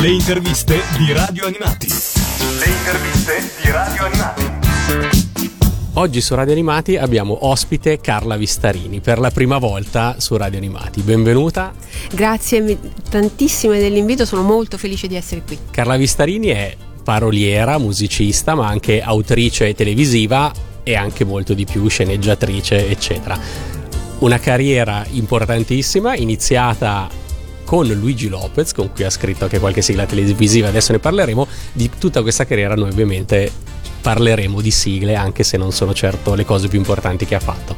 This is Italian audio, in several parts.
Le interviste di Radio Animati. Le interviste di Radio Animati. Oggi su Radio Animati abbiamo ospite Carla Vistarini per la prima volta su Radio Animati. Benvenuta. Grazie tantissimo dell'invito, sono molto felice di essere qui. Carla Vistarini è paroliera, musicista, ma anche autrice televisiva e anche molto di più, sceneggiatrice, eccetera. Una carriera importantissima, iniziata con Luigi Lopez, con cui ha scritto anche qualche sigla televisiva, adesso ne parleremo. Di tutta questa carriera noi ovviamente parleremo di sigle, anche se non sono certo le cose più importanti che ha fatto.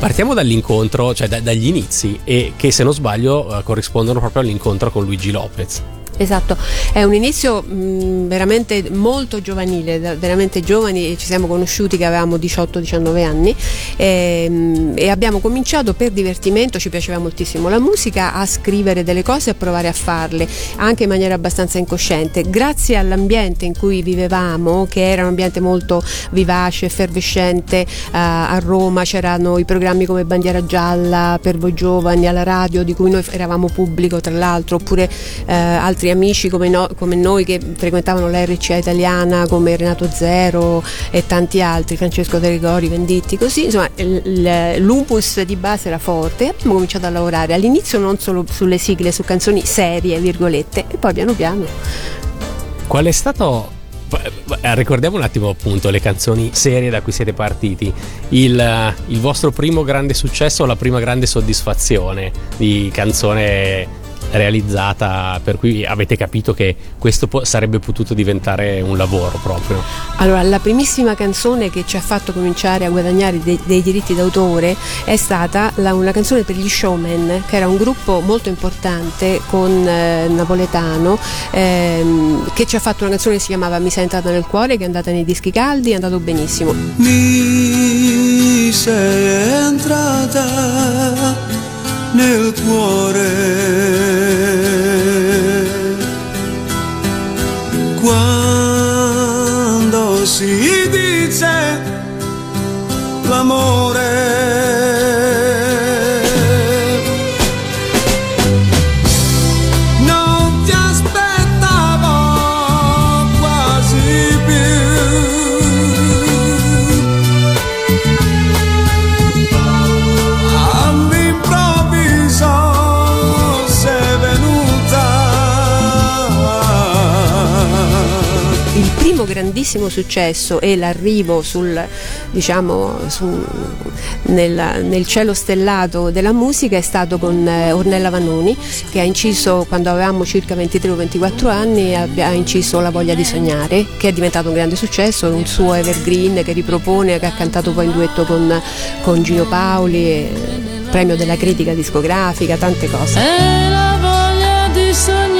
Partiamo dall'incontro, cioè da, dagli inizi, e che se non sbaglio eh, corrispondono proprio all'incontro con Luigi Lopez. Esatto, è un inizio mh, veramente molto giovanile, veramente giovani, ci siamo conosciuti che avevamo 18-19 anni e, ehm, e, abbiamo cominciato per divertimento, ci piaceva moltissimo la musica, a scrivere delle cose e a provare a farle, anche in maniera abbastanza incosciente. Grazie all'ambiente in cui vivevamo, che era un ambiente molto vivace, effervescente, uh, a Roma c'erano i programmi come Bandiera Gialla per voi giovani, alla radio di cui noi eravamo pubblico tra l'altro, oppure uh, altri amici come, no, come, noi che frequentavano l'RCA italiana come Renato Zero e tanti altri, Francesco De Rigori, Venditti, così insomma l'humus di base era forte e abbiamo cominciato a lavorare all'inizio non solo sulle sigle, su canzoni serie, virgolette, e poi piano piano. Qual è stato eh, ricordiamo un attimo appunto le canzoni serie da cui siete partiti. Il, il, vostro primo grande successo o la prima grande soddisfazione di canzone realizzata per cui avete capito che questo po- sarebbe potuto diventare un lavoro proprio? Allora, la primissima canzone che ci ha fatto cominciare a guadagnare dei, dei diritti d'autore è stata la, una canzone per gli Showmen, che era un gruppo molto importante con eh, napoletano, ehm, che ci ha fatto una canzone che si chiamava Mi sei entrata nel cuore, che è andata nei dischi caldi, è andato benissimo. Mi sei entrata nel cuore. Quando si dice l'amore grandissimo successo e l'arrivo sul, diciamo, su, nel, nel, cielo stellato della musica è stato con eh, Ornella Vanoni che ha inciso quando avevamo circa 23 o 24 anni ha inciso La voglia di sognare che è diventato un grande successo, un suo evergreen che ripropone, che ha cantato poi in duetto con, con Gino Paoli, premio della critica discografica, tante cose. È la voglia di sognare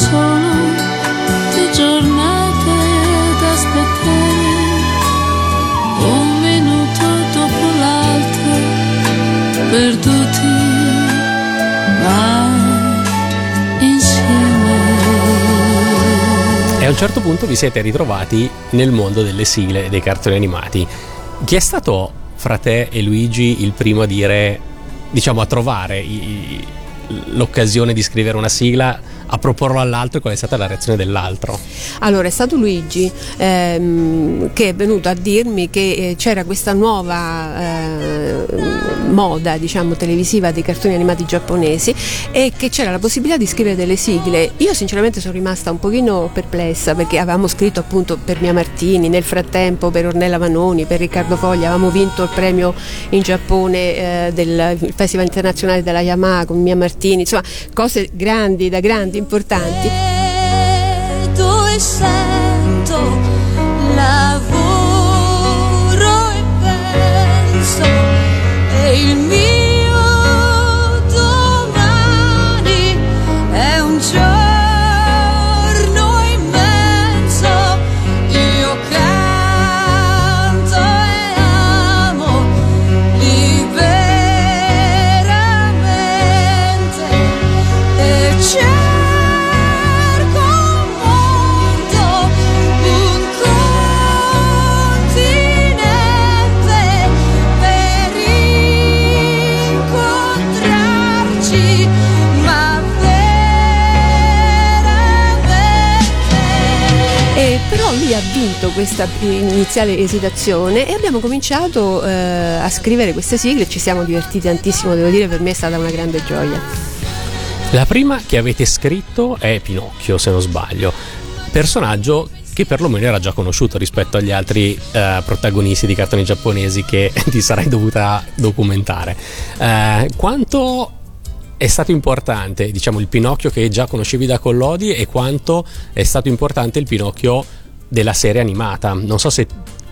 solo di giornate da aspettare. Un minuto dopo l'altro perduti ma insieme. E a un certo punto vi siete ritrovati nel mondo delle sigle dei cartoni animati. Chi è stato fra te e Luigi il primo a dire diciamo a trovare i, l'occasione di scrivere una sigla a proporlo all'altro e qual è stata la reazione dell'altro? Allora è stato Luigi ehm, che è venuto a dirmi che eh, c'era questa nuova eh, moda diciamo televisiva dei cartoni animati giapponesi e che c'era la possibilità di scrivere delle sigle. Io sinceramente sono rimasta un pochino perplessa perché avevamo scritto appunto per Mia Martini, nel frattempo per Ornella Vanoni, per Riccardo Foglia, avevamo vinto il premio in Giappone eh, del Festival internazionale della Yamaha con Mia Martini, insomma cose grandi da grandi importanti. E sento, lavoro e penso, e il mio questa iniziale esitazione e abbiamo cominciato eh, a scrivere queste sigle ci siamo divertiti tantissimo, devo dire, per me è stata una grande gioia. La prima che avete scritto è Pinocchio, se non sbaglio, personaggio che perlomeno era già conosciuto rispetto agli altri eh, protagonisti di cartoni giapponesi che ti sarai dovuta documentare. Eh, quanto è stato importante, diciamo, il Pinocchio che già conoscevi da Collodi e quanto è stato importante il Pinocchio della serie animata? Non so se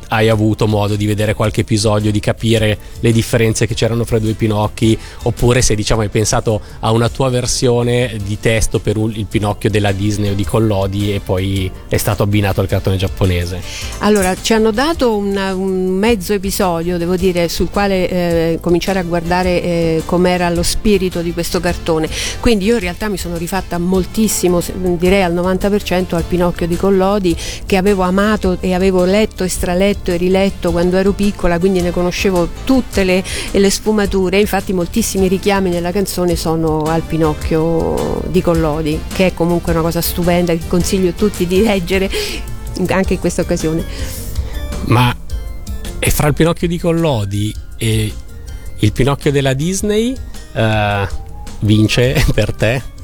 hai avuto modo di vedere qualche episodio, di capire le differenze che c'erano fra i due Pinocchi, oppure se diciamo hai pensato a una tua versione di testo per il Pinocchio della Disney o di Collodi e poi è stato abbinato al cartone giapponese. Allora, ci hanno dato una, un mezzo episodio, devo dire, sul quale eh, cominciare a guardare eh, com'era lo spirito di questo cartone. Quindi io in realtà mi sono rifatta moltissimo, direi al 90% al Pinocchio di Collodi che avevo amato e avevo letto e straletto letto e riletto quando ero piccola, quindi ne conoscevo tutte le, le sfumature. Infatti, moltissimi richiami nella canzone sono al Pinocchio di Collodi, che è comunque una cosa stupenda che consiglio a tutti di leggere anche in questa occasione. Ma è fra il Pinocchio di Collodi e il Pinocchio della Disney uh, vince per te?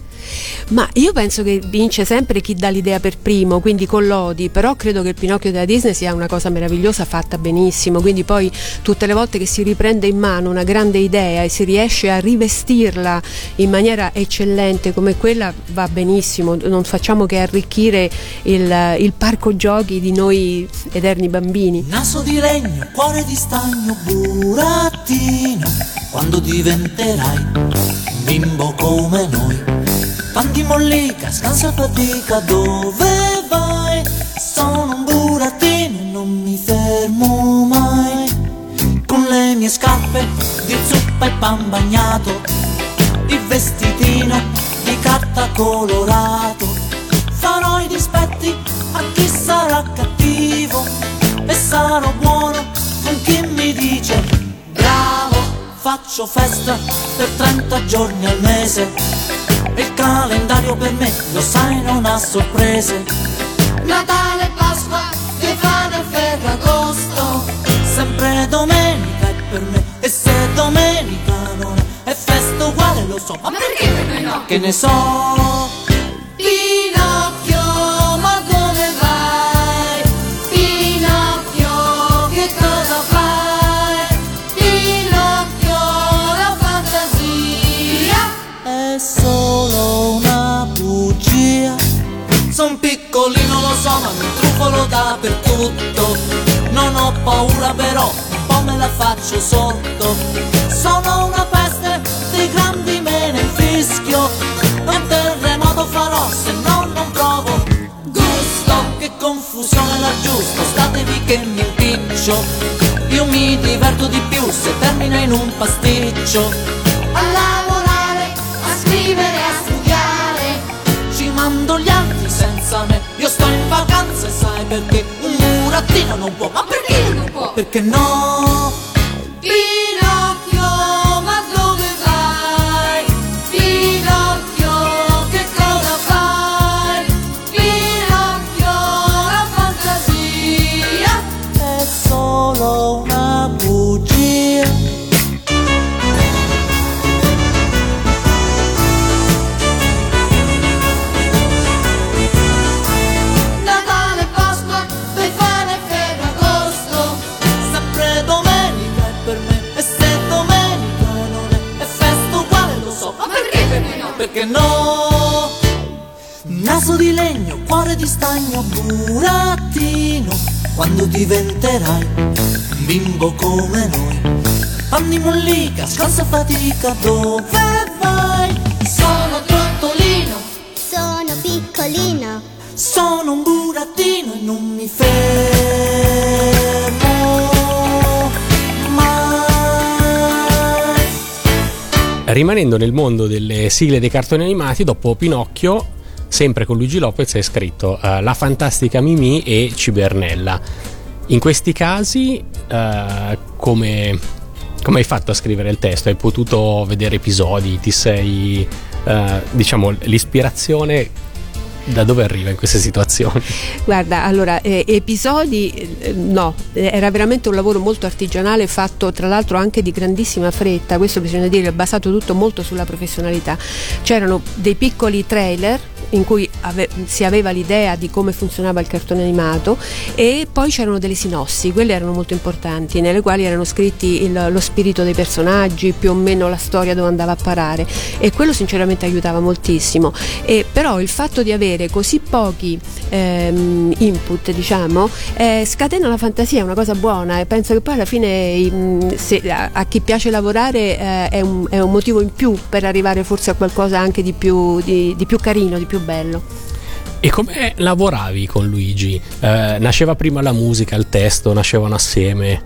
Ma io penso che vince sempre chi dà l'idea per primo, quindi con Lodi, però credo che il Pinocchio della Disney sia una cosa meravigliosa fatta benissimo, quindi poi tutte le volte che si riprende in mano una grande idea e si riesce a rivestirla in maniera eccellente come quella va benissimo, non facciamo che arricchire il, il parco giochi di noi eterni bambini. Naso di legno, cuore di stagno, burattino, quando diventerai bimbo come noi Pan di mollica, scansa fatica, dove vai? Sono un burattino e non mi fermo mai. Con le mie scarpe di zuppa e pan bagnato, il vestitino di carta colorato. Farò i dispetti a chi sarà cattivo e sarò buono con chi mi dice bravo. Faccio festa per 30 giorni al mese il calendario per me, lo sai, non ha sorprese. Natale, Pasqua, Stefano e Ferragosto. Sempre domenica è per me, e se domenica non è, è festa uguale, lo so. Ma perché per me no? Che ne so? Dappertutto Non ho paura però, un po' me la faccio sotto Sono una peste, dei grandi me ne infischio Un terremoto farò se no non provo gusto Che confusione l'aggiusto, statevi che mi impiccio. Io mi diverto di più se termina in un pasticcio perché un burattino non può. Ma perché non può? Perché no? Cuore di stagno, burattino, quando diventerai un bimbo come noi. Panni mollica, scansa fatica, dove vai? Sono trottolino, sono piccolino, sono un burattino e non mi fermo. Rimanendo nel mondo delle sigle dei cartoni animati, dopo Pinocchio, sempre con Luigi Lopez, è scritto uh, La fantastica Mimì e Cibernella. In questi casi, uh, come, come, hai fatto a scrivere il testo? Hai potuto vedere episodi? Ti sei, uh, diciamo, l'ispirazione Da dove arriva in queste situazioni? Guarda, allora, eh, episodi eh, no, era veramente un lavoro molto artigianale fatto tra l'altro anche di grandissima fretta, questo bisogna dire, basato tutto molto sulla professionalità. C'erano dei piccoli trailer in cui ave- si aveva l'idea di come funzionava il cartone animato e poi c'erano delle sinossi, quelle erano molto importanti, nelle quali erano scritti il- lo spirito dei personaggi, più o meno la storia dove andava a parare e quello sinceramente aiutava moltissimo. E però il fatto di avere così pochi ehm, input, diciamo, eh, scatena la fantasia, è una cosa buona e penso che poi alla fine se- a, a chi piace lavorare eh, è, un, è un motivo in più per arrivare forse a qualcosa anche di più, di- di più carino, di più bello. E come lavoravi con Luigi? Eh, nasceva prima la musica, il testo, nascevano assieme?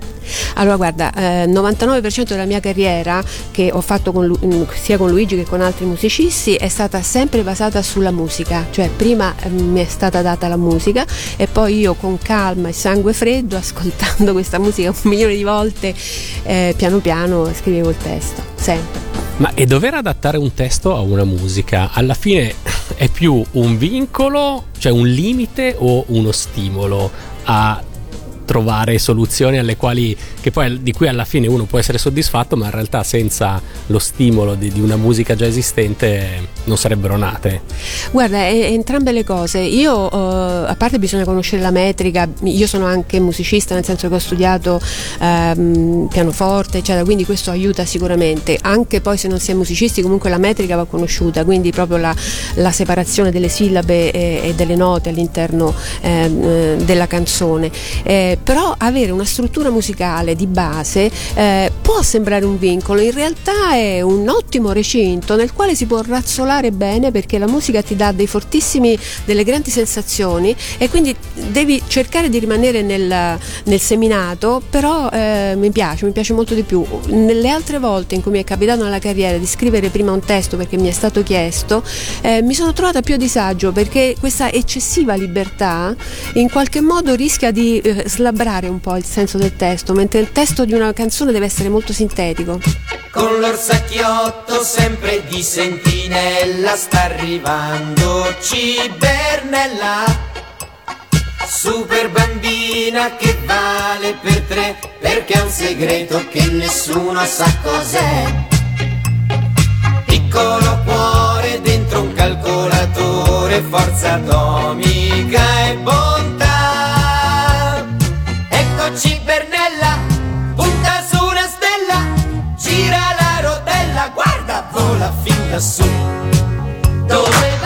Allora guarda, eh, 99% della mia carriera che ho fatto con sia con Luigi che con altri musicisti è stata sempre basata sulla musica, cioè prima eh, mi è stata data la musica e poi io con calma e sangue freddo, ascoltando questa musica un milione di volte, eh, piano piano scrivevo il testo, sempre. Ma e dover adattare un testo a una musica? Alla fine è più un vincolo, cioè un limite o uno stimolo a trovare soluzioni alle quali che poi di cui alla fine uno può essere soddisfatto, ma in realtà senza lo stimolo di, di una musica già esistente non sarebbero nate. Guarda, è- entrambe le cose. Io, eh, a parte bisogna conoscere la metrica, io sono anche musicista, nel senso che ho studiato ehm, pianoforte, eccetera, quindi questo aiuta sicuramente. Anche poi se non si è musicisti, comunque la metrica va conosciuta, quindi proprio la, la separazione delle sillabe e, e delle note all'interno ehm, eh, della canzone. Eh, però avere una struttura musicale di base eh, può sembrare un vincolo, in realtà è un ottimo recinto nel quale si può razzolare bene perché la musica ti dà dei fortissimi, delle grandi sensazioni e quindi devi cercare di rimanere nel, nel seminato, però eh, mi piace, mi piace molto di più. Nelle altre volte in cui mi è capitato nella carriera di scrivere prima un testo perché mi è stato chiesto, eh, mi sono trovata più a disagio perché questa eccessiva libertà in qualche modo rischia di eh, slabrare un po' il senso del testo, mentre il testo di una canzone deve essere molto sintetico. Con l'orsacchiotto sempre di sentinella sta arrivando Cibernella. Super bambina che vale per tre Perché è un segreto che nessuno sa cos'è. Piccolo cuore dentro un calcolatore Forza atomica e bontà Vola fin lassù Dove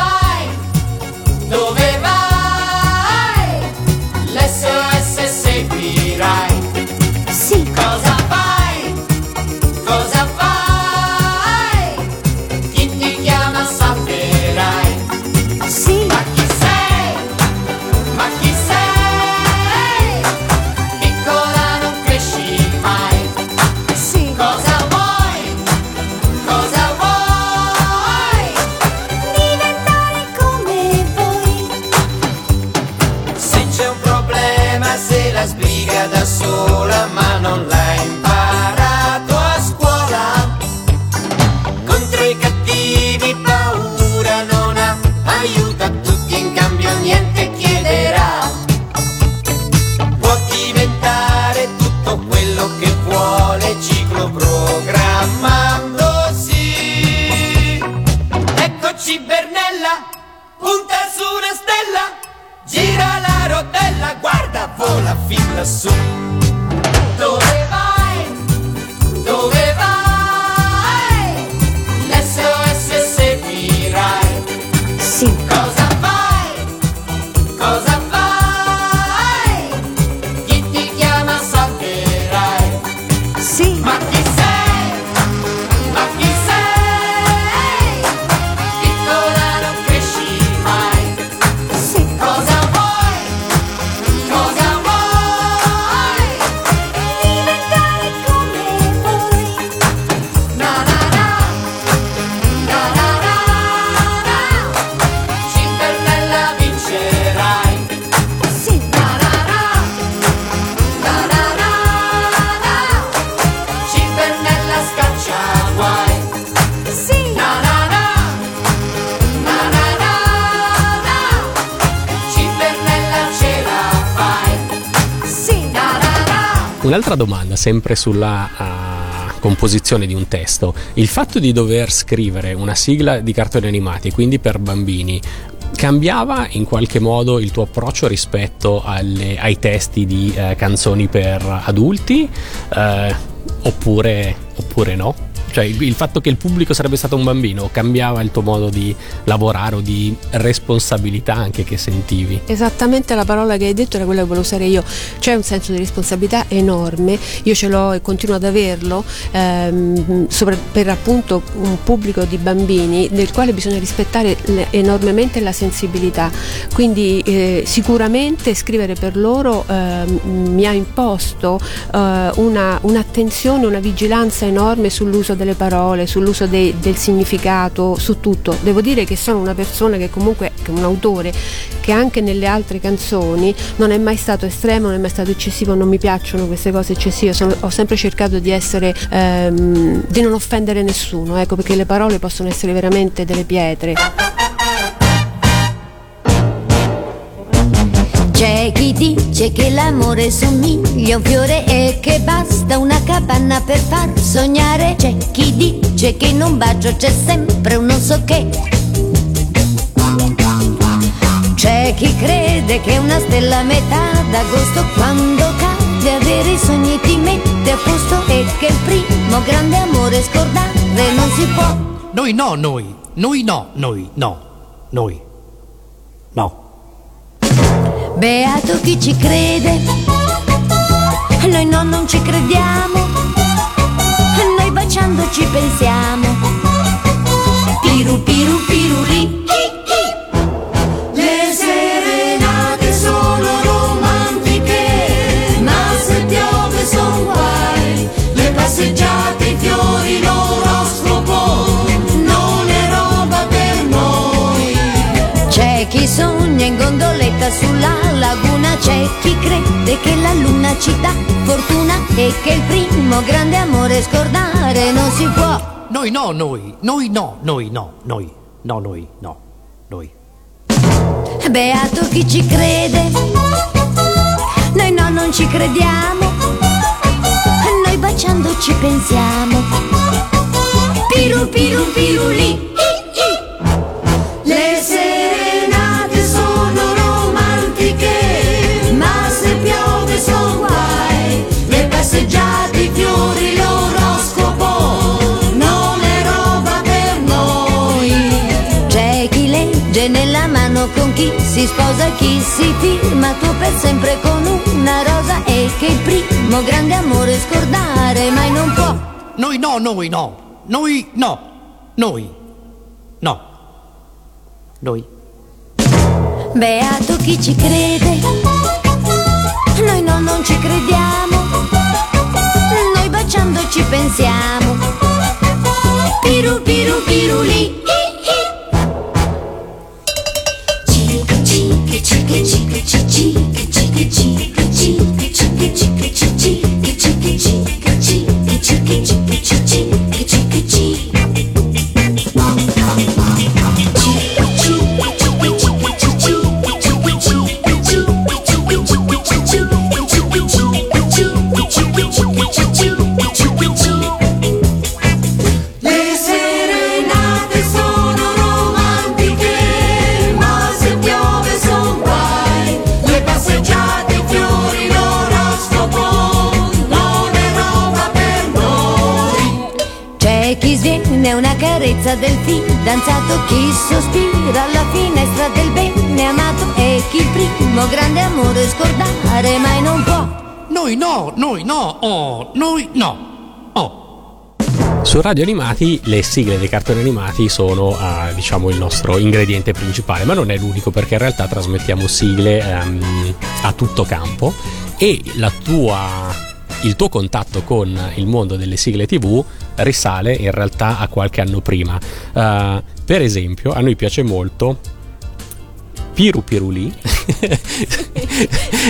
coração Un'altra domanda, sempre sulla uh, composizione di un testo. Il fatto di dover scrivere una sigla di cartoni animati, quindi per bambini, cambiava in qualche modo il tuo approccio rispetto alle, ai testi di eh, canzoni per adulti? Eh, oppure, oppure no? Cioè il, il, fatto che il pubblico sarebbe stato un bambino cambiava il tuo modo di lavorare o di responsabilità anche che sentivi? Esattamente la parola che hai detto era quella che volevo usare io. C'è un senso di responsabilità enorme, io ce l'ho e continuo ad averlo ehm, sopra, per appunto un pubblico di bambini del quale bisogna rispettare enormemente la sensibilità. Quindi eh, sicuramente scrivere per loro eh, mi ha imposto eh, una, un'attenzione, una vigilanza enorme sull'uso delle parole, sull'uso dei, del significato, su tutto. Devo dire che sono una persona che comunque, che un autore, che anche nelle altre canzoni non è mai stato estremo, non è mai stato eccessivo, non mi piacciono queste cose eccessive, sono, ho sempre cercato di essere, ehm, di non offendere nessuno, ecco perché le parole possono essere veramente delle pietre. C'è chi dice che l'amore somiglia a un fiore e che basta una capanna per far sognare. C'è chi dice che in un bacio c'è sempre un non so che. C'è chi crede che una stella a metà d'agosto quando cade avere i sogni ti mette a posto e che il primo grande amore scordare non si può. Noi no, noi, noi no, noi no, noi no. Beato chi ci crede, noi no, non ci crediamo, noi baciando ci pensiamo. Piru, piru, guai. Le passeggiate, i fiori, l'oroscopo, non è roba per noi. C'è chi sogna in gondoletta sulla c'è chi crede che la luna ci dà fortuna e che il primo grande amore scordare non si può. Noi no, noi, noi no, noi no, noi, no, noi, no, noi. Beato chi ci crede, noi no, non ci crediamo, noi baciando ci pensiamo. Piru, piru, piruli. Le chi si sposa, chi si firma tuo per sempre con una rosa e che il primo grande amore scordare mai non può. Noi no, noi no, noi no, noi no, noi. Beato chi ci crede, noi no, non ci crediamo, noi baciando ci pensiamo. Piru, piru, piruli. Le del fidanzato, chi sospira alla finestra del bene amato e chi il primo grande amore scordare mai non può. Noi no, noi no, oh, noi no, oh. Su Radio Animati le sigle dei cartoni animati sono eh, diciamo il nostro ingrediente principale, ma non è l'unico perché in realtà trasmettiamo sigle ehm, a tutto campo e la tua, il tuo contatto con il mondo delle sigle TV risale in realtà a qualche anno prima. Eh, per esempio, a noi piace molto Piru Piruli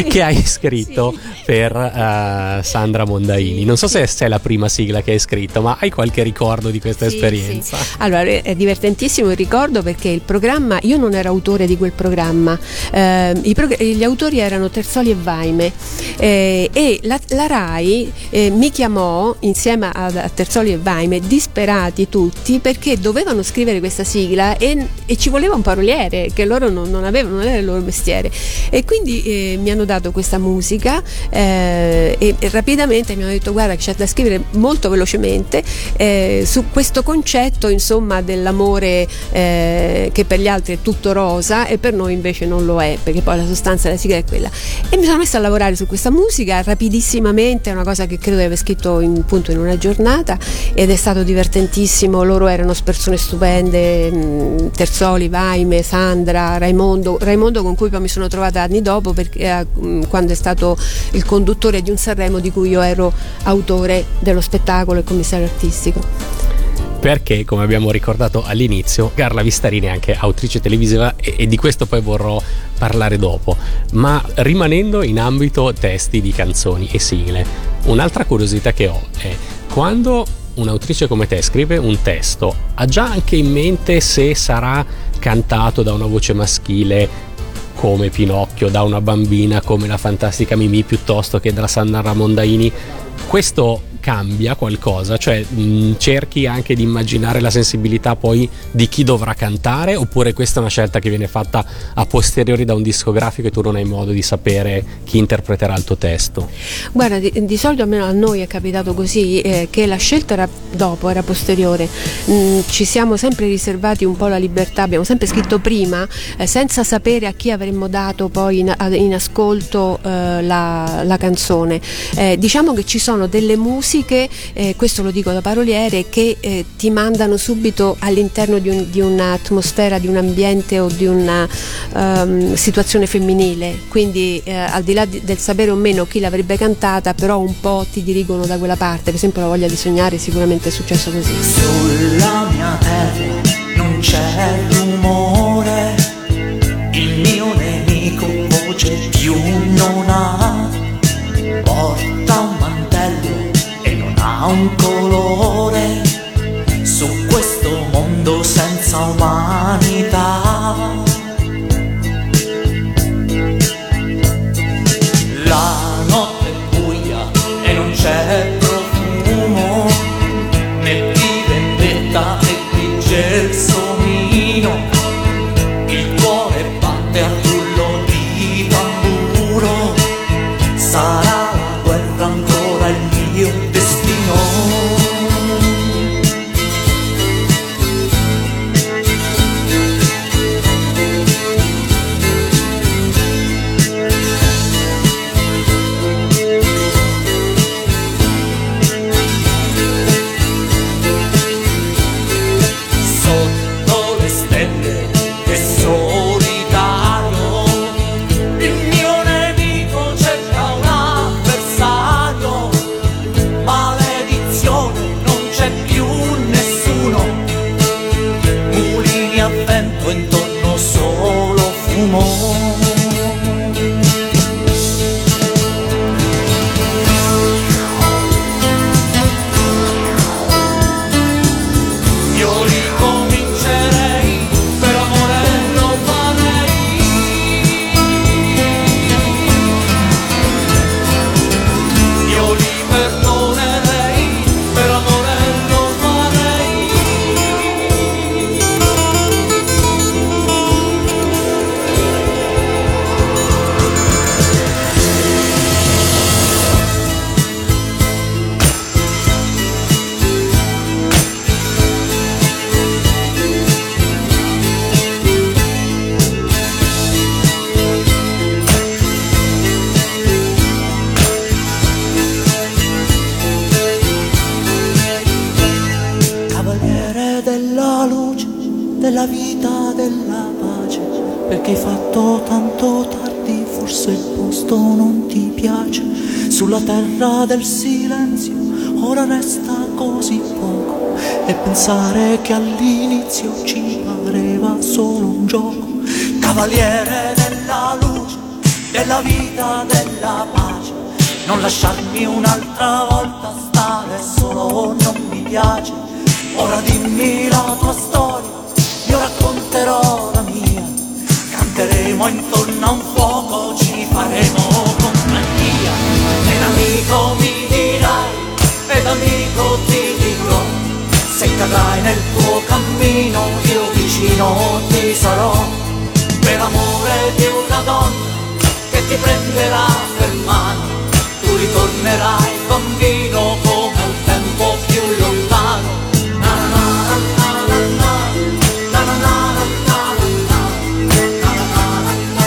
che hai scritto per eh, Sandra Mondaini. Non so se è la prima sigla che hai scritto, ma hai qualche ricordo di questa Sì, esperienza? sì. Allora, è divertentissimo il ricordo perché il programma, io non ero autore di quel programma, eh, i prog- gli autori erano Terzoli e Vaime eh, e la, la RAI eh, mi chiamò insieme a, a Terzoli e Vaime, disperati tutti perché dovevano scrivere questa sigla e, e ci voleva un paroliere che loro non, non avevano, non era il loro mestiere. E quindi eh, mi hanno dato questa musica eh, e, e rapidamente mi hanno detto guarda che c'è da scrivere molto velocemente eh, su questo concetto insomma dell'amore eh, che per gli altri è tutto rosa e per noi invece non lo è perché poi la sostanza della sigla è quella. E mi sono messa a lavorare su questa musica rapidissimamente è una cosa che credo di aver scritto in, appunto in una giornata ed è stato divertentissimo. Loro erano persone stupende mh, Terzoli, Vaime, Sandra, Raimondo Raimondo con cui poi mi sono trovata anni dopo perché, eh, mh, quando è stato il conduttore di un Sanremo di cui io ero autore dello spettacolo e commissario artistico. Perché come abbiamo ricordato all'inizio Carla Vistarini è anche autrice televisiva e, e di questo poi vorrò parlare dopo. Ma rimanendo in ambito testi di canzoni e sigle un'altra curiosità che ho è quando un'autrice come te scrive un testo ha già anche in mente se sarà cantato da una voce maschile come Pinocchio, da una bambina come la fantastica Mimì piuttosto che da Sandra Mondaini questo cambia qualcosa? Cioè mh, cerchi anche di immaginare la sensibilità poi di chi dovrà cantare oppure questa è una scelta che viene fatta a posteriori da un discografico e tu non hai modo di sapere chi interpreterà il tuo testo? Guarda, di, di solito almeno a noi è capitato così eh, che la scelta era dopo, era posteriore. Mm, ci siamo sempre riservati un po' la libertà, abbiamo sempre scritto prima eh, senza sapere a chi avremmo dato poi in, in ascolto eh, la, la canzone. Eh, diciamo che ci sono delle musiche, eh, questo lo dico da paroliere, che eh, ti mandano subito all'interno di, un- di un'atmosfera, di un ambiente o di una ehm, situazione femminile, quindi eh, al di là di- del sapere o meno chi l'avrebbe cantata, però un po' ti dirigono da quella parte, per esempio la voglia di sognare sicuramente è successo così. Sulla mia terra non c'è rumore, un colore, su questo mondo senza umanità. Ti prenderà per mano, tu ritornerai bambino come il tempo più lontano.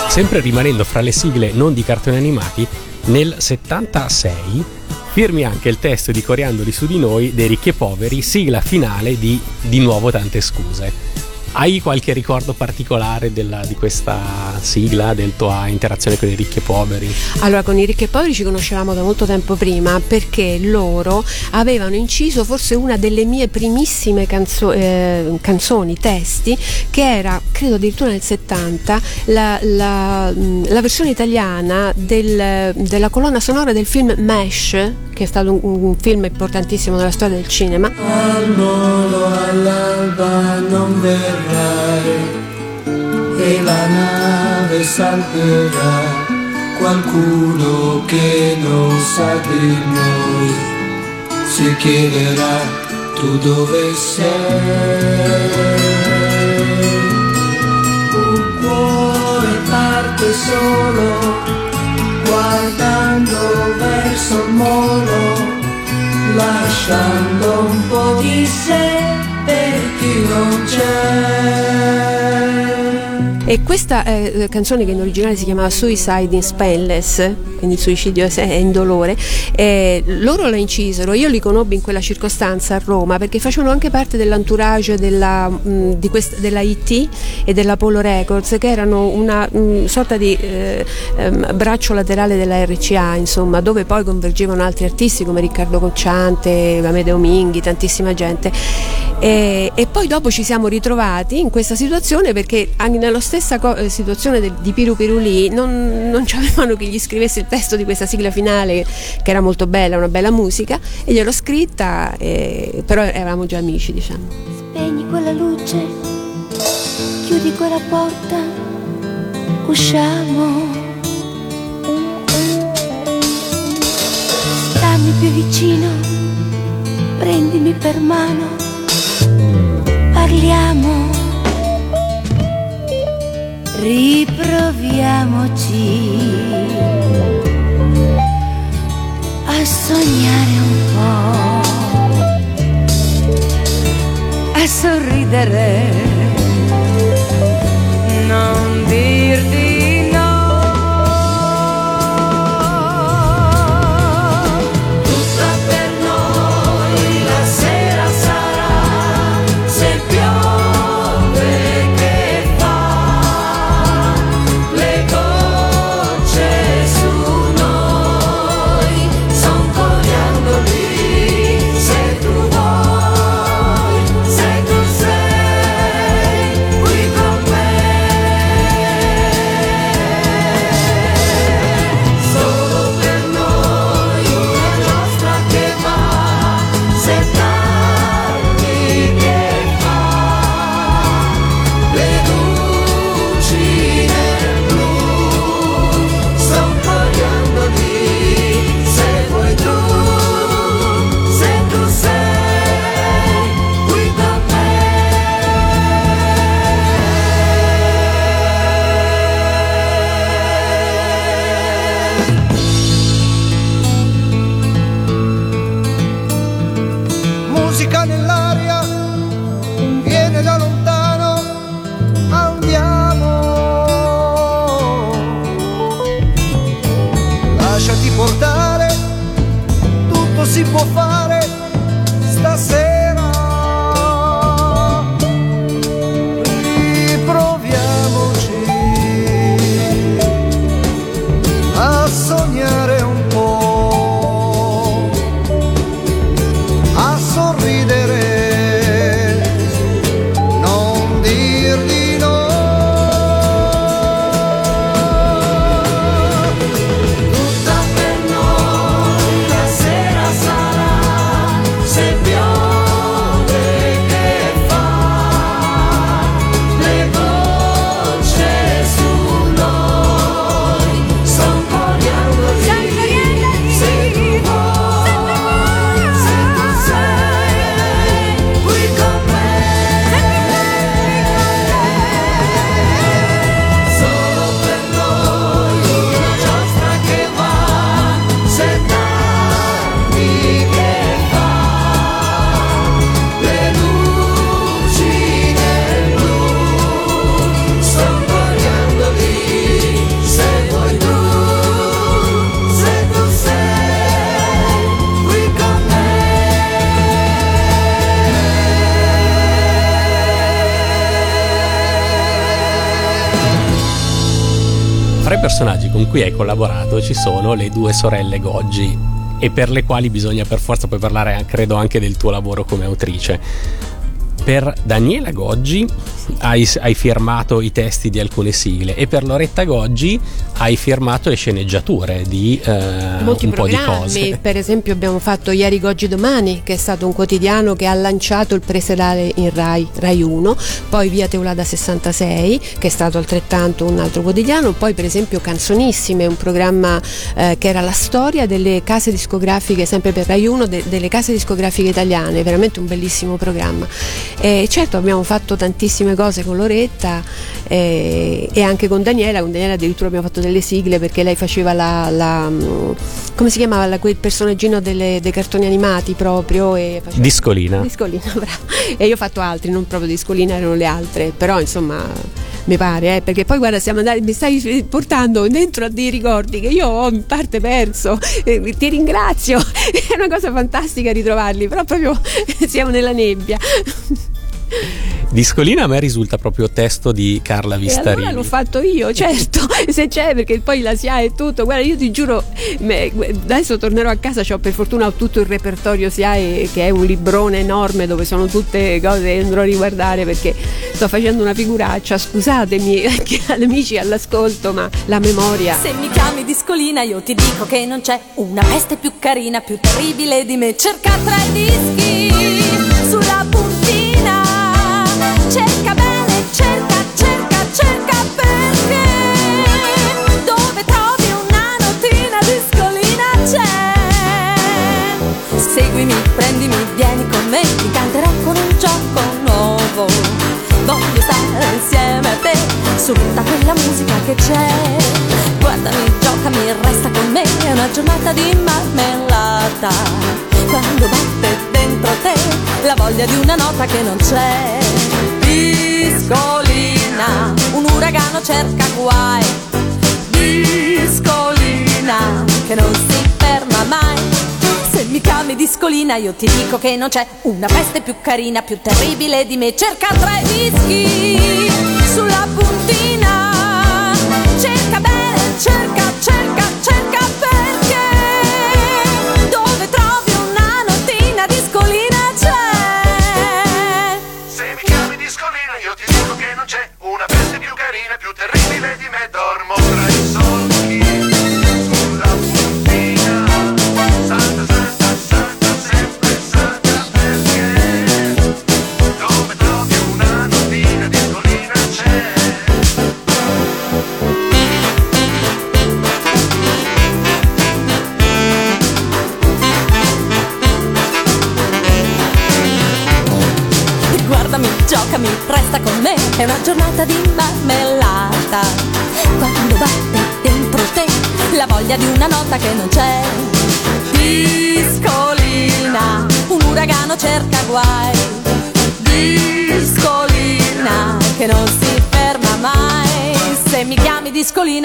Sempre rimanendo fra le sigle non di cartoni animati, nel 76 firmi anche il testo di Coriandoli su di noi dei ricchi e poveri, sigla finale di Di nuovo tante scuse. Hai qualche ricordo particolare della- di questa sigla, della tua interazione con i ricchi e poveri? Allora, con i ricchi e poveri ci conoscevamo da molto tempo prima perché loro avevano inciso forse una delle mie primissime canzo- eh, canzoni, testi, che era, credo addirittura nel 70, la, la- la versione italiana del- della colonna sonora del film Mesh, che è stato un, un film importantissimo nella storia del cinema. Al molo all'alba non verrai e la nave salterà. Qualcuno che non sa di noi si chiederà tu dove sei. Un cuore parte solo guardando verso il molo lasciando un po' di sé per chi non c'è. E questa eh, canzone che in originale si chiamava Suicide in Spellless, quindi suicidio è indolore, eh, loro la incisero, io li conobbi in quella circostanza a Roma perché facevano anche parte dell'entourage della, mh, di questa, della IT e dell'Apollo Records che erano una mh, sorta di eh, ehm, braccio laterale della RCA insomma dove poi convergevano altri artisti come Riccardo Cocciante, Amedeo Minghi, tantissima gente. E, e poi dopo ci siamo ritrovati in questa situazione perché anche nella stessa co- eh, situazione del- di Piru Pirulì non, non ci avevano che gli scrivesse il testo di questa sigla finale che era molto bella, una bella musica e gliel'ho scritta eh, però eravamo già amici diciamo. Spegni quella luce, chiudi quella porta, usciamo. Stammi più vicino, prendimi per mano, parliamo. Riproviamoci a sognare un po' a sorridere, non nell'aria, viene da lontano, andiamo. Lasciati portare, tutto si può fare con cui hai collaborato ci sono le due sorelle Goggi e per le quali bisogna per forza poi parlare, credo, anche del tuo lavoro come autrice. Per Daniela Goggi hai, hai, firmato i testi di alcune sigle e per Loretta Goggi hai firmato le sceneggiature di eh, Molti un po' di cose. per esempio abbiamo fatto Ieri Goggi Domani, che è stato un quotidiano che ha lanciato il preserale in Rai, Rai 1, poi Via Teulada 66, che è stato altrettanto un altro quotidiano, poi per esempio Canzonissime, un programma eh, che era la storia delle case discografiche, sempre per Rai 1, de- delle case discografiche italiane, veramente un bellissimo programma. E certo abbiamo fatto tantissime cose con Loretta eh, e anche con Daniela, con Daniela addirittura abbiamo fatto delle sigle perché lei faceva la, la come si chiamava la, quel personaggino delle, dei cartoni animati proprio e faceva, Discolina. Discolina, bravo. E io ho fatto altri, non proprio Discolina, erano le altre, però insomma mi pare, eh, perché poi guarda, siamo andati, mi stai portando dentro a dei ricordi che io ho in parte perso. Eh, ti ringrazio, è una cosa fantastica ritrovarli, però proprio siamo nella nebbia. Discolina a me risulta proprio testo di Carla E Vistarini. allora l'ho fatto io, certo, se c'è perché poi la SIA e tutto. Guarda, io ti giuro, adesso tornerò a casa, ho per fortuna tutto il repertorio SIAE che è un librone enorme dove sono tutte cose che andrò a riguardare perché sto facendo una figuraccia, scusatemi amici all'ascolto, ma la memoria. Se mi chiami discolina io ti dico che non c'è una peste più carina, più terribile di me. Cerca tra i dischi sulla puntina. Prendimi, vieni con me, ti canterò con un gioco nuovo. Voglio stare insieme a te su tutta quella musica che c'è. Guardami, giocami, resta con me, è una giornata di marmellata. Quando batte dentro te la voglia di una nota che non c'è. Discolina, un uragano cerca guai. Discolina, che non si ferma mai. Se mi chiami discolina io ti dico che non c'è una peste più carina, più terribile di me. Cerca tre dischi sulla puntina. Cerca bene, cerca,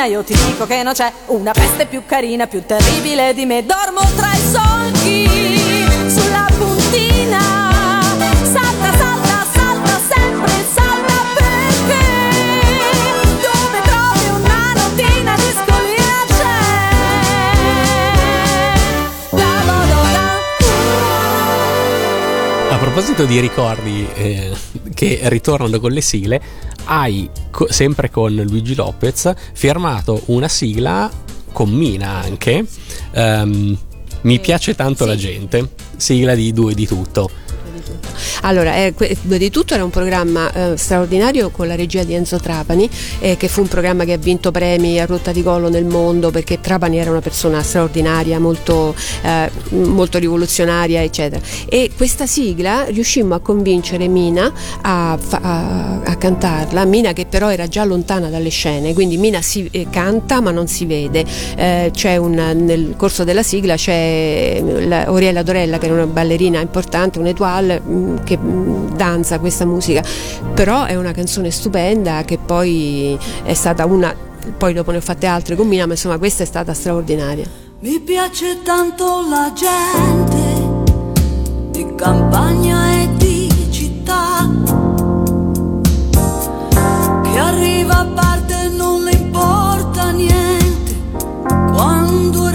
discolina io ti dico che non c'è una peste più carina, più terribile di me. Dormo tra i solchi, sulla puntina. Salta, salta, salta, sempre salta perché dove trovi una notina discolina c'è. La Madonna. A proposito di ricordi eh, che ritornano con le sigle, hai sempre con Luigi Lopez firmato una sigla con Mina anche. ehm, mi piace tanto la gente, sigla di due di tutto. Allora, eh, di tutto era un programma eh, straordinario con la regia di Enzo Trapani, eh, che fu un programma che ha vinto premi a rotta di collo nel mondo perché Trapani era una persona straordinaria, molto, eh, molto rivoluzionaria, eccetera. E questa sigla riuscimmo a convincere Mina a, a- a cantarla, Mina che però era già lontana dalle scene, quindi Mina si eh, canta ma non si vede. Eh, un, nel corso della sigla c'è la Oriella Dorella che era una ballerina importante, un mh, che mh, danza questa musica, però è una canzone stupenda che poi è stata una, poi dopo ne ho fatte altre con Mina, ma insomma questa è stata straordinaria. Mi piace tanto la gente di campagna e di città che arriva a parte non le importa niente piace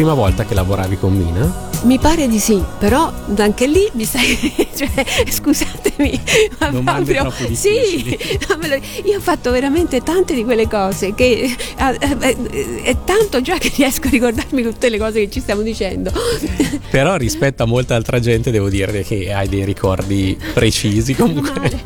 prima volta che lavoravi con Mina? Mi pare di sì, però anche lì mi stai. cioè, scusatemi, ma Domande proprio. sì, io ho fatto veramente tante di quelle cose che eh, eh, è tanto già che riesco a ricordarmi tutte le cose che ci stiamo dicendo. Però rispetto a molta altra gente devo dire che hai dei ricordi precisi comunque.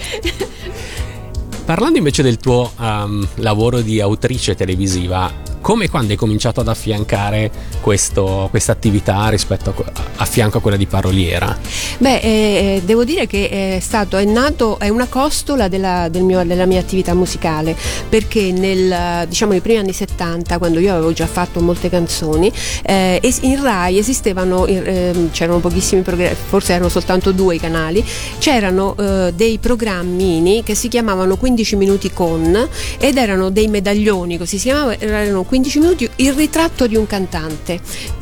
Parlando invece del tuo um, lavoro di autrice televisiva, come e quando hai cominciato ad affiancare questa attività rispetto a, a fianco a quella di paroliera? Beh, eh, devo dire che è stato, è nato, è una costola della, del mio- della mia attività musicale, perché nel, diciamo, nei primi anni 70, quando io avevo già fatto molte canzoni, eh, in Rai esistevano, ehm, c'erano pochissimi programmi, forse erano soltanto due i canali, c'erano eh, dei programmini che si chiamavano 15 minuti con ed erano dei medaglioni, così si chiamavano, erano 15 minuti il ritratto di un cantante.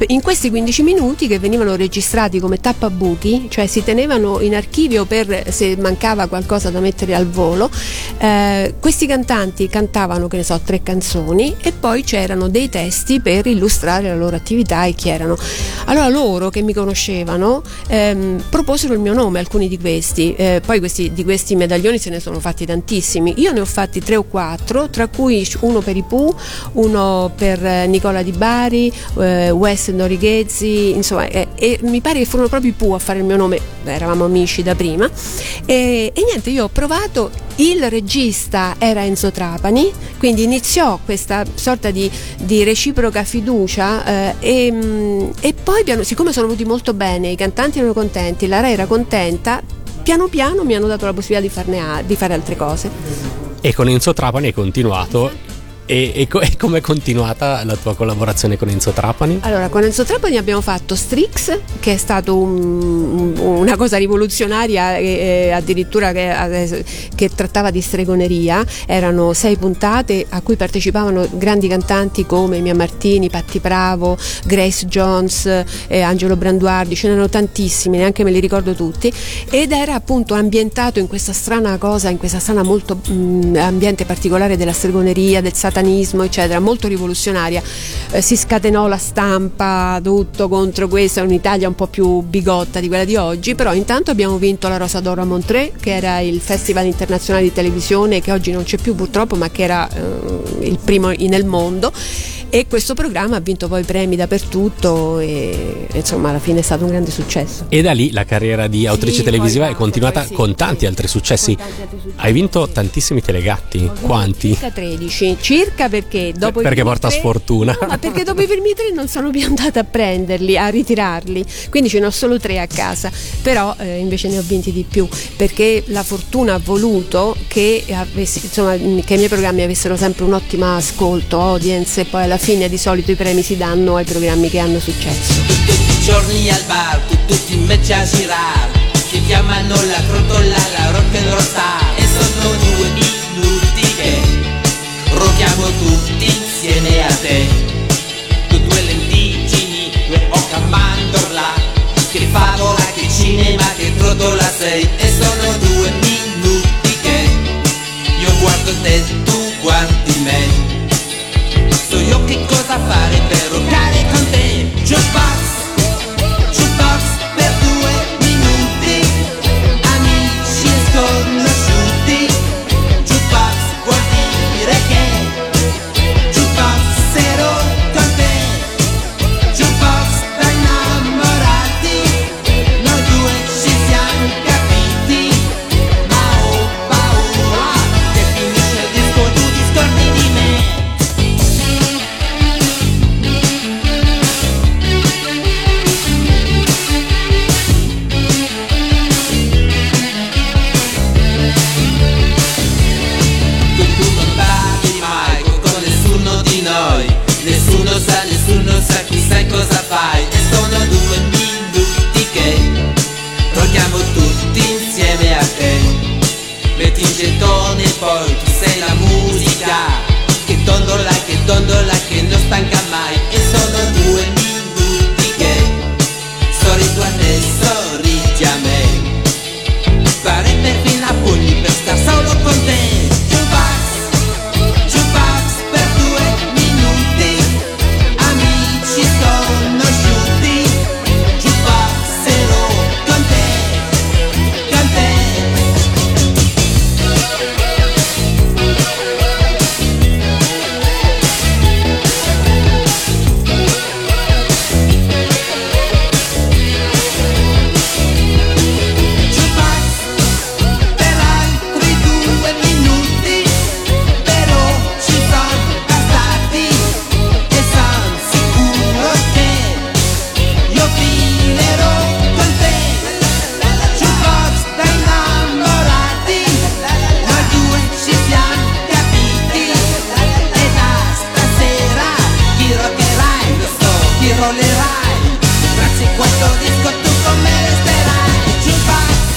In questi 15 minuti che venivano registrati come tappabuchi, cioè si tenevano in archivio per se mancava qualcosa da mettere al volo, eh, questi cantanti cantavano, che ne so, tre canzoni e poi c'erano dei testi per illustrare la loro attività e chi erano. Allora loro che mi conoscevano ehm, proposero il mio nome, alcuni di questi, eh, poi questi, di questi medaglioni se ne sono fatti tantissimi, io ne ho fatti tre o quattro, tra cui uno per i Pooh, uno per eh, Nicola Di Bari, eh, Wes Norighezzi, insomma, eh, e mi pare che furono proprio i Pooh a fare il mio nome, Beh, eravamo amici da prima, e, e niente, io ho provato, il regista era Enzo Trapani, quindi iniziò questa sorta di, di reciproca fiducia eh, e, mm, e poi, piano- siccome sono venuti molto bene, i cantanti erano contenti, la Rai era contenta, piano piano mi hanno dato la possibilità di, farne di fare altre cose. E con Enzo Trapani hai continuato. E, e co- e come è continuata la tua collaborazione con Enzo Trapani? Allora, con Enzo Trapani abbiamo fatto Strix, che è stato un- una cosa rivoluzionaria, e, addirittura che, che trattava di stregoneria. Erano sei puntate a cui partecipavano grandi cantanti come Mia Martini, Patti Bravo, Grace Jones, eh, Angelo Branduardi, ce n'erano tantissimi, neanche me li ricordo tutti. Ed era appunto ambientato in questa strana cosa, in questa strana molto mh, ambiente particolare della stregoneria, del satanismo, eccetera, molto rivoluzionaria. Eh, si scatenò la stampa, tutto contro questo, è un'Italia un po' più bigotta di quella di oggi, però intanto abbiamo vinto la Rosa d'Oro a Montreux, che era il Festival internazionale di televisione che oggi non c'è più purtroppo, ma che era eh, il primo nel mondo. E questo programma ha vinto poi premi dappertutto e insomma alla fine è stato un grande successo. E da lì la carriera di autrice Sì, televisiva è continuata poi con sì, tanti altri successi. Tanti altri successi. Hai vinto tantissimi telegatti. Quanti? Circa 13, circa perché dopo i Perché porta tre- sfortuna. No, ma perché dopo i primi tre non sono più andata a prenderli, a ritirarli, quindi ce ne ho solo tre a casa, però eh, invece ne ho vinti di più perché la fortuna ha voluto che, avessi, insomma, che i miei programmi avessero sempre un ottimo ascolto, audience e poi alla fine di solito i premi si danno ai programmi che hanno successo. tutti i giorni al bar, tu tutti invece a girare. Che chiamano la crotola la rock and roll star. E sono due minuti che rocchiamo tutti insieme a te. Tu due lenticini, due occhi a mandorla. Che favola, che cinema, che trotola sei. E sono due minuti che io guardo te, tu guardi me io che cosa fare per roccare con te? Jukebox,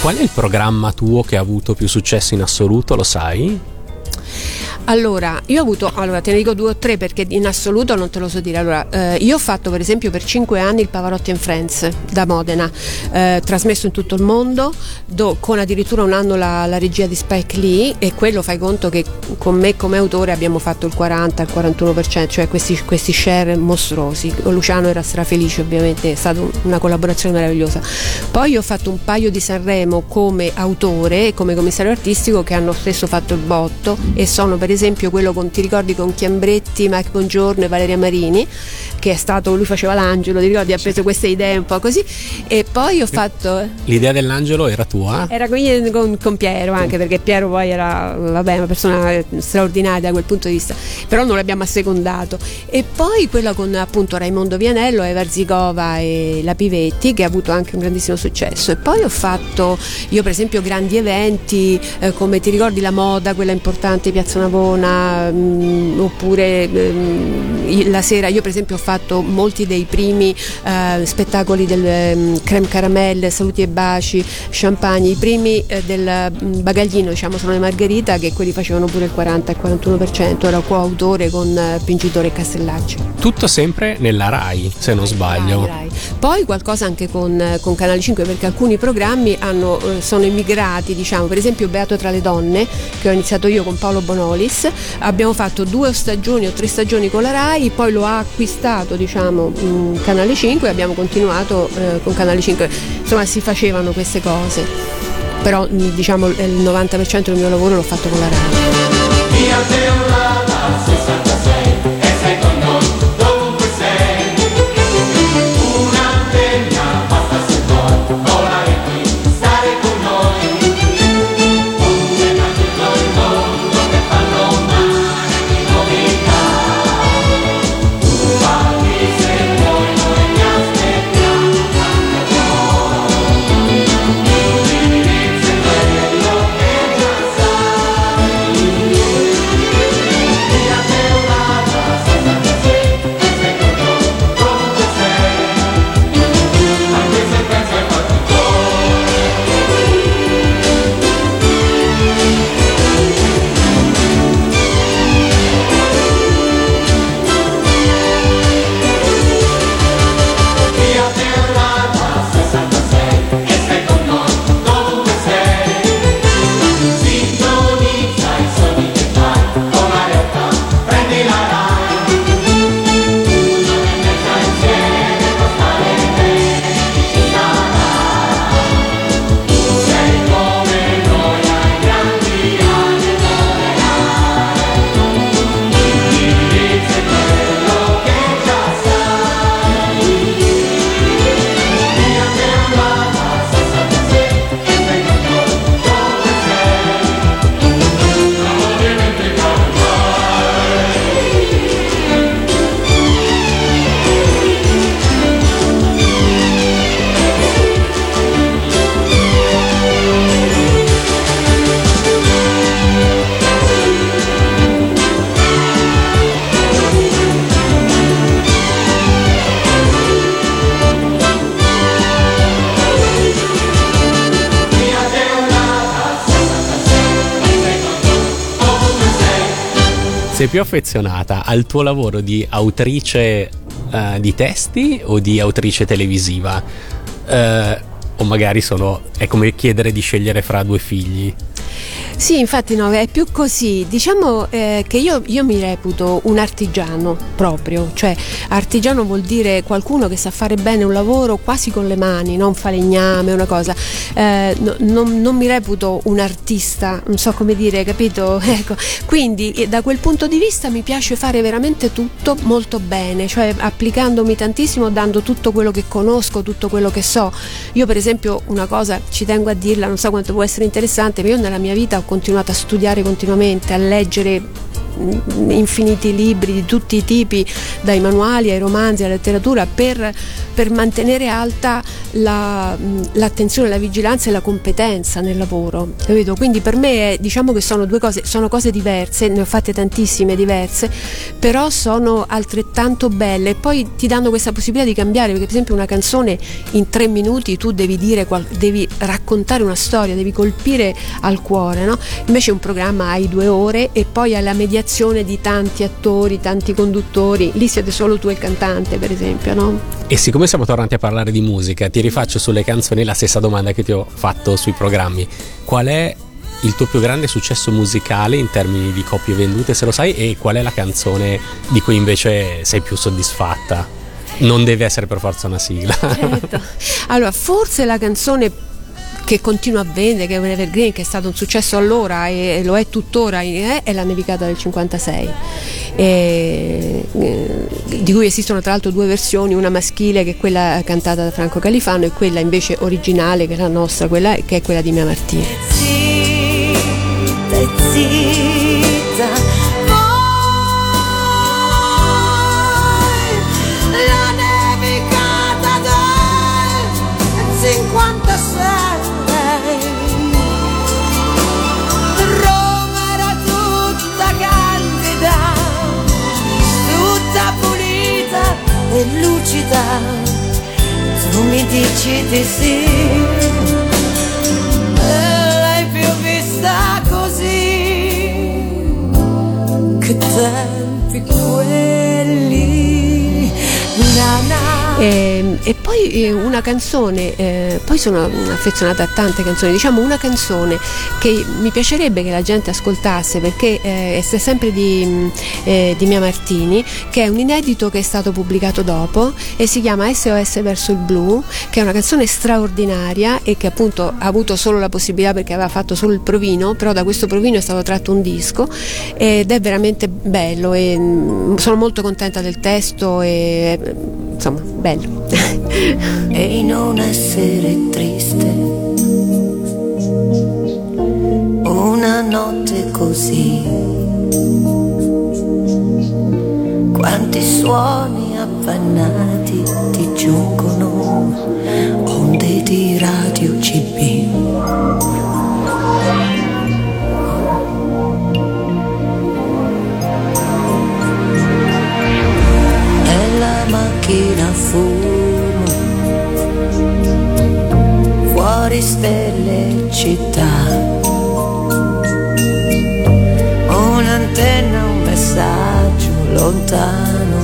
Qual è il programma tuo che ha avuto più successo in assoluto? Lo sai? Allora, io ho avuto, allora te ne dico due o tre perché in assoluto non te lo so dire. Allora, eh, io ho fatto per esempio per cinque anni il Pavarotti and Friends da Modena, eh, trasmesso in tutto il mondo, do- con addirittura un anno la, la regia di Spike Lee e quello fai conto che con me come autore abbiamo fatto il 40, il 41%, cioè questi, questi share mostruosi. Luciano era strafelice ovviamente, è stata un- una collaborazione meravigliosa. Poi ho fatto un paio di Sanremo come autore e come commissario artistico che hanno spesso fatto il botto e sono per esempio quello con, ti ricordi con Chiambretti, Mike Bongiorno e Valeria Marini, che è stato, lui faceva l'angelo, ti ricordi, ha preso queste idee un po' così. E poi ho fatto... L'idea dell'angelo era tua? Era con, con- con Piero anche perché Piero poi era vabbè, una persona straordinaria da quel punto di vista, però non l'abbiamo assecondato. E poi quella con appunto Raimondo Vianello, Eva Zigova e la Pivetti che ha avuto anche un grandissimo successo. E poi ho fatto io per esempio grandi eventi eh, come ti ricordi la moda, quella importante Piazza Navona, mm, oppure ehm, i- la sera io per esempio ho fatto molti dei primi eh, spettacoli del ehm, creme caramelle, saluti e baci, champagne, i primi eh, del mm, bagaglino diciamo sono le margherita che quelli facevano pure il 40 e il 41%, ero coautore con eh, Pingitore e Castellacci. Tutto sempre nella RAI, se non sbaglio. Rai. Poi qualcosa anche con, eh, con Canale 5 perché alcuni programmi hanno, eh, sono emigrati, diciamo, per esempio Beato tra le donne, che ho iniziato io con Paolo Bonolis, abbiamo fatto due stagioni o tre stagioni con la Rai, poi lo ha acquistato diciamo, Canale 5 e abbiamo continuato eh, con Canale 5, insomma si facevano queste cose, però mh, diciamo il 90% del mio lavoro l'ho fatto con la Rai. Più affezionata al tuo lavoro di autrice eh, di testi o di autrice televisiva? Eh, o magari sono. è come chiedere di scegliere fra due figli. Sì, infatti no, è più così. Diciamo eh, che io, io mi reputo un artigiano proprio, cioè artigiano vuol dire qualcuno che sa fare bene un lavoro quasi con le mani, non falegname, una cosa. Eh, no- non, non mi reputo un artista, non so come dire, capito? Ecco, quindi eh, da quel punto di vista mi piace fare veramente tutto molto bene, cioè applicandomi tantissimo, dando tutto quello che conosco, tutto quello che so. Io per esempio una cosa ci tengo a dirla, non so quanto può essere interessante, ma io nella mia vita continuato a studiare continuamente, a leggere infiniti libri di tutti i tipi, dai manuali ai romanzi alla letteratura, per, per mantenere alta la- l'attenzione, la vigilanza e la competenza nel lavoro. Capito? Quindi per me è- diciamo che sono due cose, sono cose diverse, ne ho fatte tantissime diverse, però sono altrettanto belle e poi ti danno questa possibilità di cambiare, perché per esempio una canzone in tre minuti tu devi dire, devi raccontare una storia, devi colpire al cuore, no? Invece un programma hai due ore e poi hai la mediazione di tanti attori, tanti conduttori, lì siete solo tu e il cantante per esempio, no? E siccome siamo tornati a parlare di musica, ti rifaccio sulle canzoni la stessa domanda che ti ho fatto sui programmi. Qual è il tuo più grande successo musicale in termini di copie vendute, se lo sai, e qual è la canzone di cui invece sei più soddisfatta? Non deve essere per forza una sigla. Certo. Allora, forse la canzone che continua a vendere, che è un evergreen, che è stato un successo allora e lo è tuttora, eh, è la nevicata del 56, e, eh, di cui esistono tra l'altro due versioni, una maschile che è quella cantata da Franco Califano e quella invece originale che è la nostra, quella, che è quella di Mia Martina. Lucida tu mi dici di sì. L'hai più vista così che tempi quelli. Na na. E, e poi eh, una canzone, eh, poi sono affezionata a tante canzoni, diciamo una canzone che mi piacerebbe che la gente ascoltasse perché eh, è sempre di, mh, eh, di Mia Martini, che è un inedito che è stato pubblicato dopo e si chiama SOS verso il blu, che è una canzone straordinaria e che appunto ha avuto solo la possibilità perché aveva fatto solo il provino, però da questo provino è stato tratto un disco ed è veramente bello e mh, sono molto contenta del testo e eh, insomma bello. e non essere triste. Una notte così. Quanti suoni appannati ti giungono, onde di radio CB. Macchina a fuori stelle città. Un'antenna, un messaggio lontano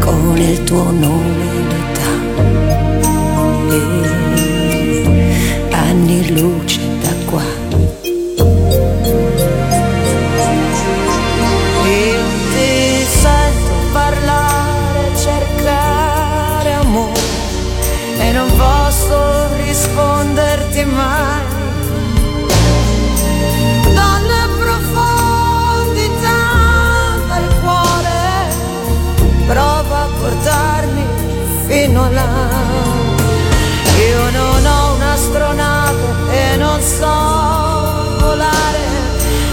con il tuo nome in età. E anni luce fino là. Io non ho un'astronave e non so volare,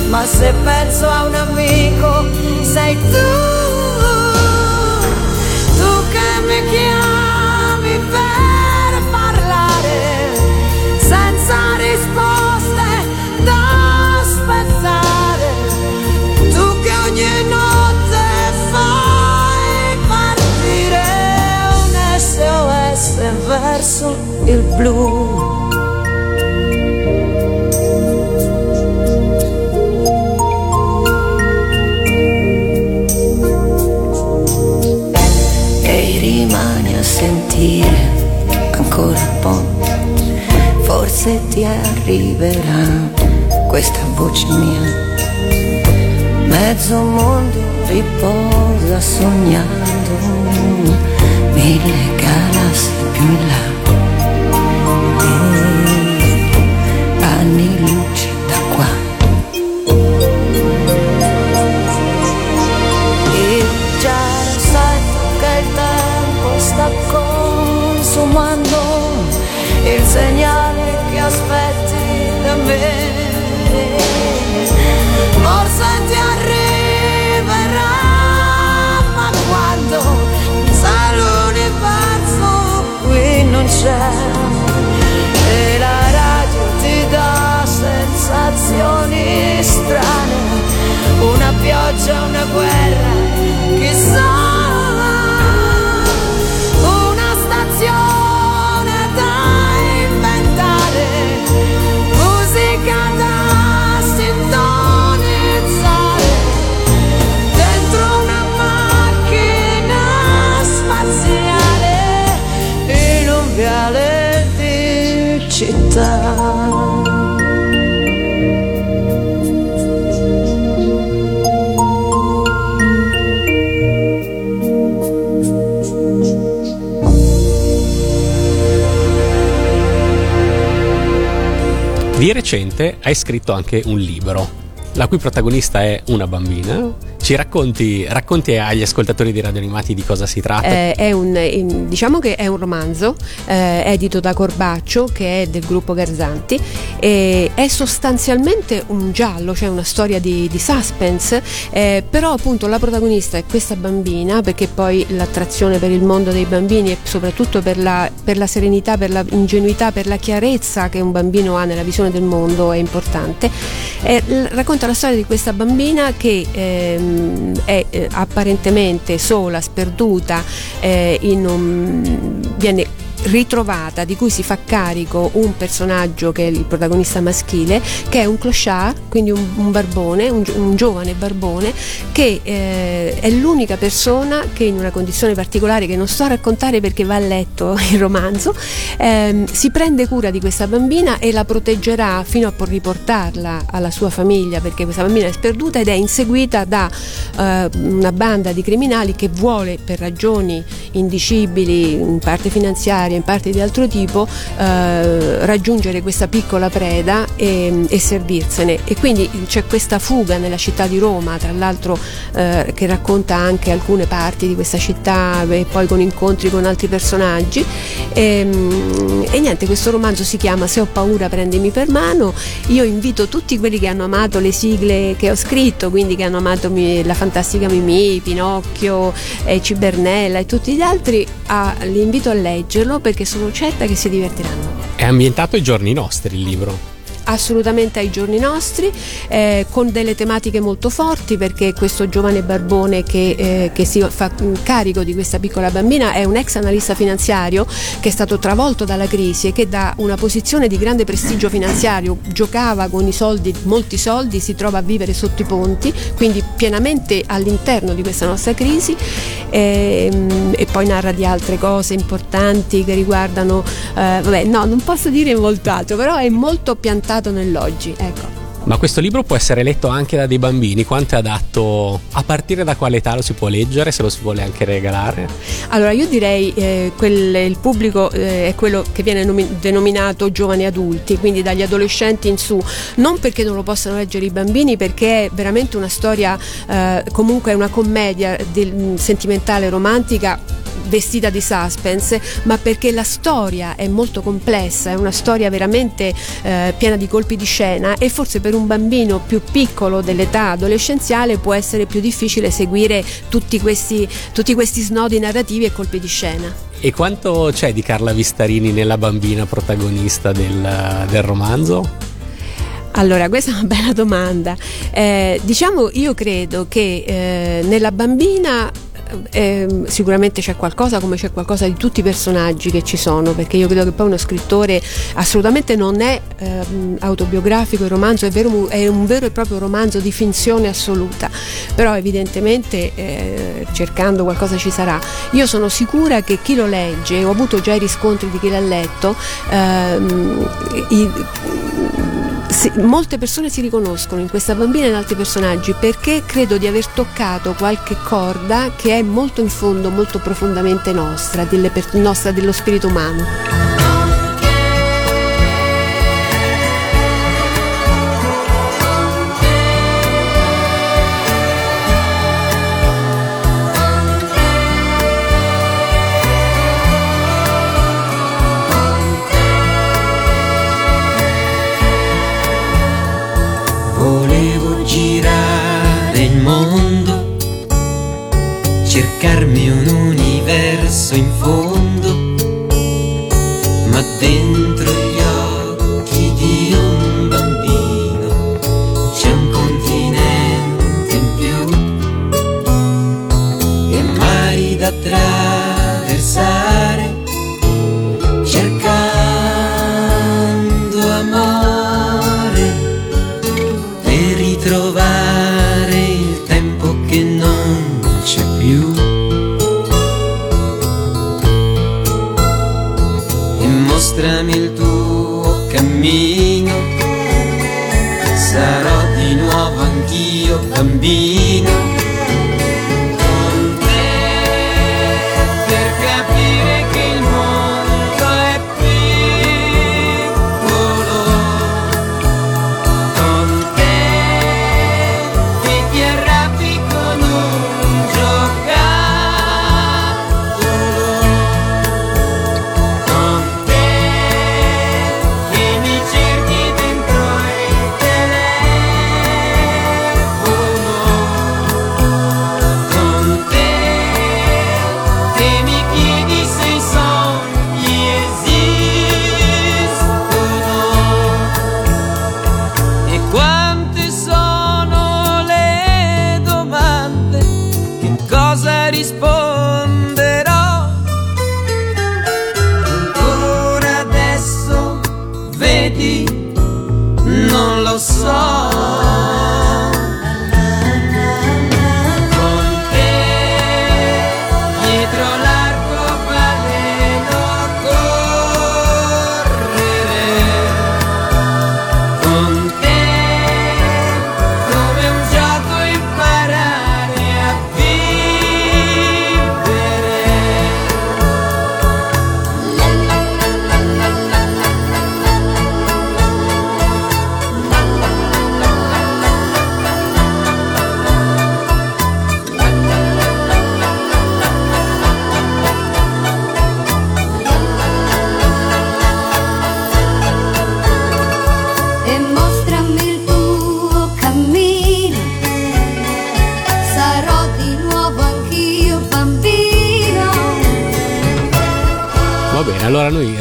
ma se penso a un amico sei tu, tu che mi chiami verso il blu. e rimani a sentire ancora un po'. Forse ti arriverà questa voce mia. Mezzo mondo riposa sognando mille galassie più in là. C'è e la radio ti dà sensazioni strane, una pioggia, una guerra, chissà. Città. Di recente hai scritto anche un libro, la cui protagonista è una bambina. Ci racconti, racconti agli ascoltatori di Radio Animati di cosa si tratta? Eh, un, diciamo che è un romanzo eh, edito da Corbaccio che è del gruppo Garzanti e è sostanzialmente un giallo, cioè una storia di, di suspense, eh, però appunto la protagonista è questa bambina perché poi l'attrazione per il mondo dei bambini e soprattutto per la, per la serenità, per la ingenuità, per la chiarezza che un bambino ha nella visione del mondo è importante. Eh, l- racconta la storia di questa bambina che ehm, è eh, apparentemente sola, sperduta, eh, un- viene ritrovata di cui si fa carico un personaggio che è il protagonista maschile che è un clochard quindi un, un barbone un, un giovane barbone che eh, è l'unica persona che in una condizione particolare che non sto a raccontare perché va a letto il romanzo ehm, si prende cura di questa bambina e la proteggerà fino a riportarla alla sua famiglia perché questa bambina è sperduta ed è inseguita da eh, una banda di criminali che vuole per ragioni indicibili in parte finanziarie in parte di altro tipo eh, raggiungere questa piccola preda e, e servirsene. E quindi c'è questa fuga nella città di Roma tra l'altro eh, che racconta anche alcune parti di questa città e poi con incontri con altri personaggi. E, mm, e niente questo romanzo si chiama Se ho paura prendimi per mano. Io invito tutti quelli che hanno amato le sigle che ho scritto quindi che hanno amato la fantastica Mimì, Pinocchio e Cibernella e tutti gli altri a- li invito a leggerlo perché sono certa che si divertiranno È ambientato ai giorni nostri il libro. Assolutamente ai giorni nostri, eh, con delle tematiche molto forti perché questo giovane barbone che, eh, che si fa carico di questa piccola bambina è un ex analista finanziario che è stato travolto dalla crisi e che da una posizione di grande prestigio finanziario giocava con i soldi, molti soldi, si trova a vivere sotto i ponti, quindi pienamente all'interno di questa nostra crisi ehm, e poi narra di altre cose importanti che riguardano, eh, vabbè no non posso dire molto altro, però è molto piantato nell'oggi, ecco. Ma questo libro può essere letto anche da dei bambini? Quanto è adatto? A partire da quale età lo si può leggere? Se lo si vuole anche regalare? Allora io direi eh, quel- il pubblico eh, è quello che viene nomi- denominato giovani adulti, quindi dagli adolescenti in su, non perché non lo possano leggere i bambini, perché è veramente una storia, eh, comunque è una commedia del- sentimentale romantica vestita di suspense, ma perché la storia è molto complessa, è una storia veramente eh, piena di colpi di scena e forse per un bambino più piccolo dell'età adolescenziale può essere più difficile seguire tutti questi, tutti questi snodi narrativi e colpi di scena. E quanto c'è di Carla Vistarini nella bambina protagonista del, del romanzo? Allora, questa è una bella domanda. Eh, diciamo, io credo che eh, nella bambina eh, sicuramente c'è qualcosa come c'è qualcosa di tutti i personaggi che ci sono, perché io credo che poi uno scrittore assolutamente non è ehm, autobiografico, il romanzo è, vero- è un vero e proprio romanzo di finzione assoluta, però evidentemente eh, cercando qualcosa ci sarà. Io sono sicura che chi lo legge, ho avuto già i riscontri di chi l'ha letto, ehm, i- si- molte persone si riconoscono in questa bambina e in altri personaggi perché credo di aver toccato qualche corda che è molto in fondo, molto profondamente nostra, delle nostra dello spirito umano. Volevo girare il mondo, cercarmi un universo in fondo,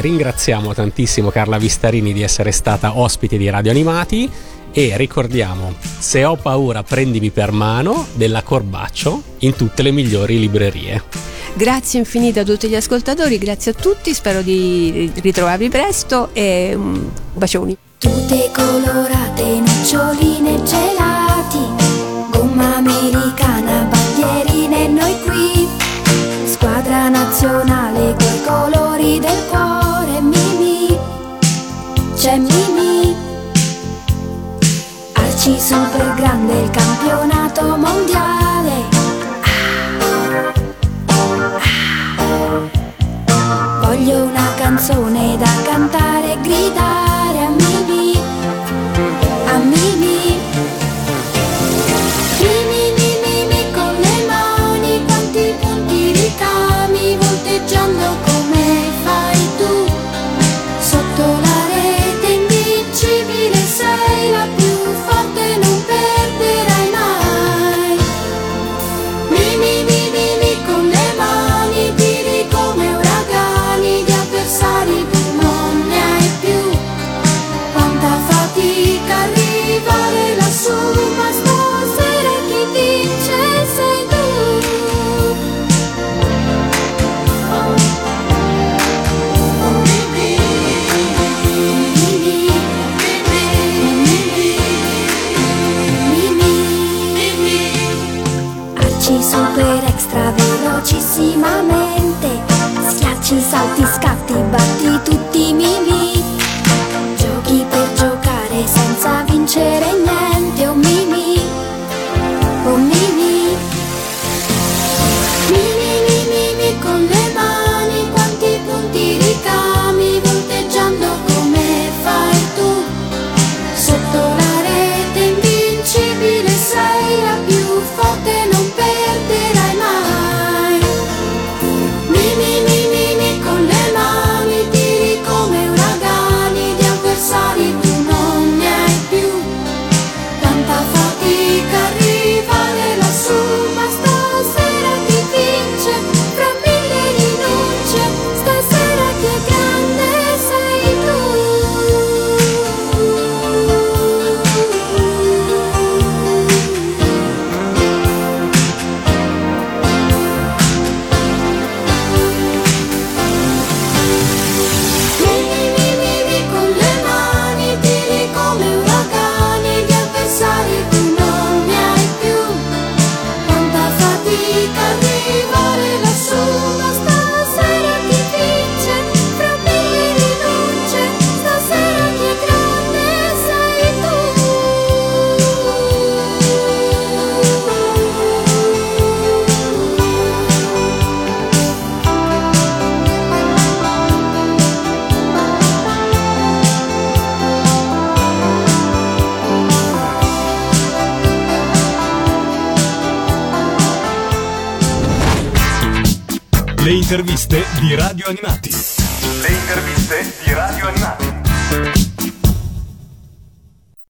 ringraziamo tantissimo Carla Vistarini di essere stata ospite di Radio Animati e ricordiamo Se ho paura prendimi per mano della Corbaccio in tutte le migliori librerie. Grazie infinite a tutti gli ascoltatori, grazie a tutti, spero di ritrovarvi presto e mm, bacioni. Tutte colorate, noccioline gelati, gomma americana, bandierine, noi qui, squadra nazionale, coi colori del c'è Mimi Arci super grande il campionato mondiale. Voglio una canzone da cantare e gridare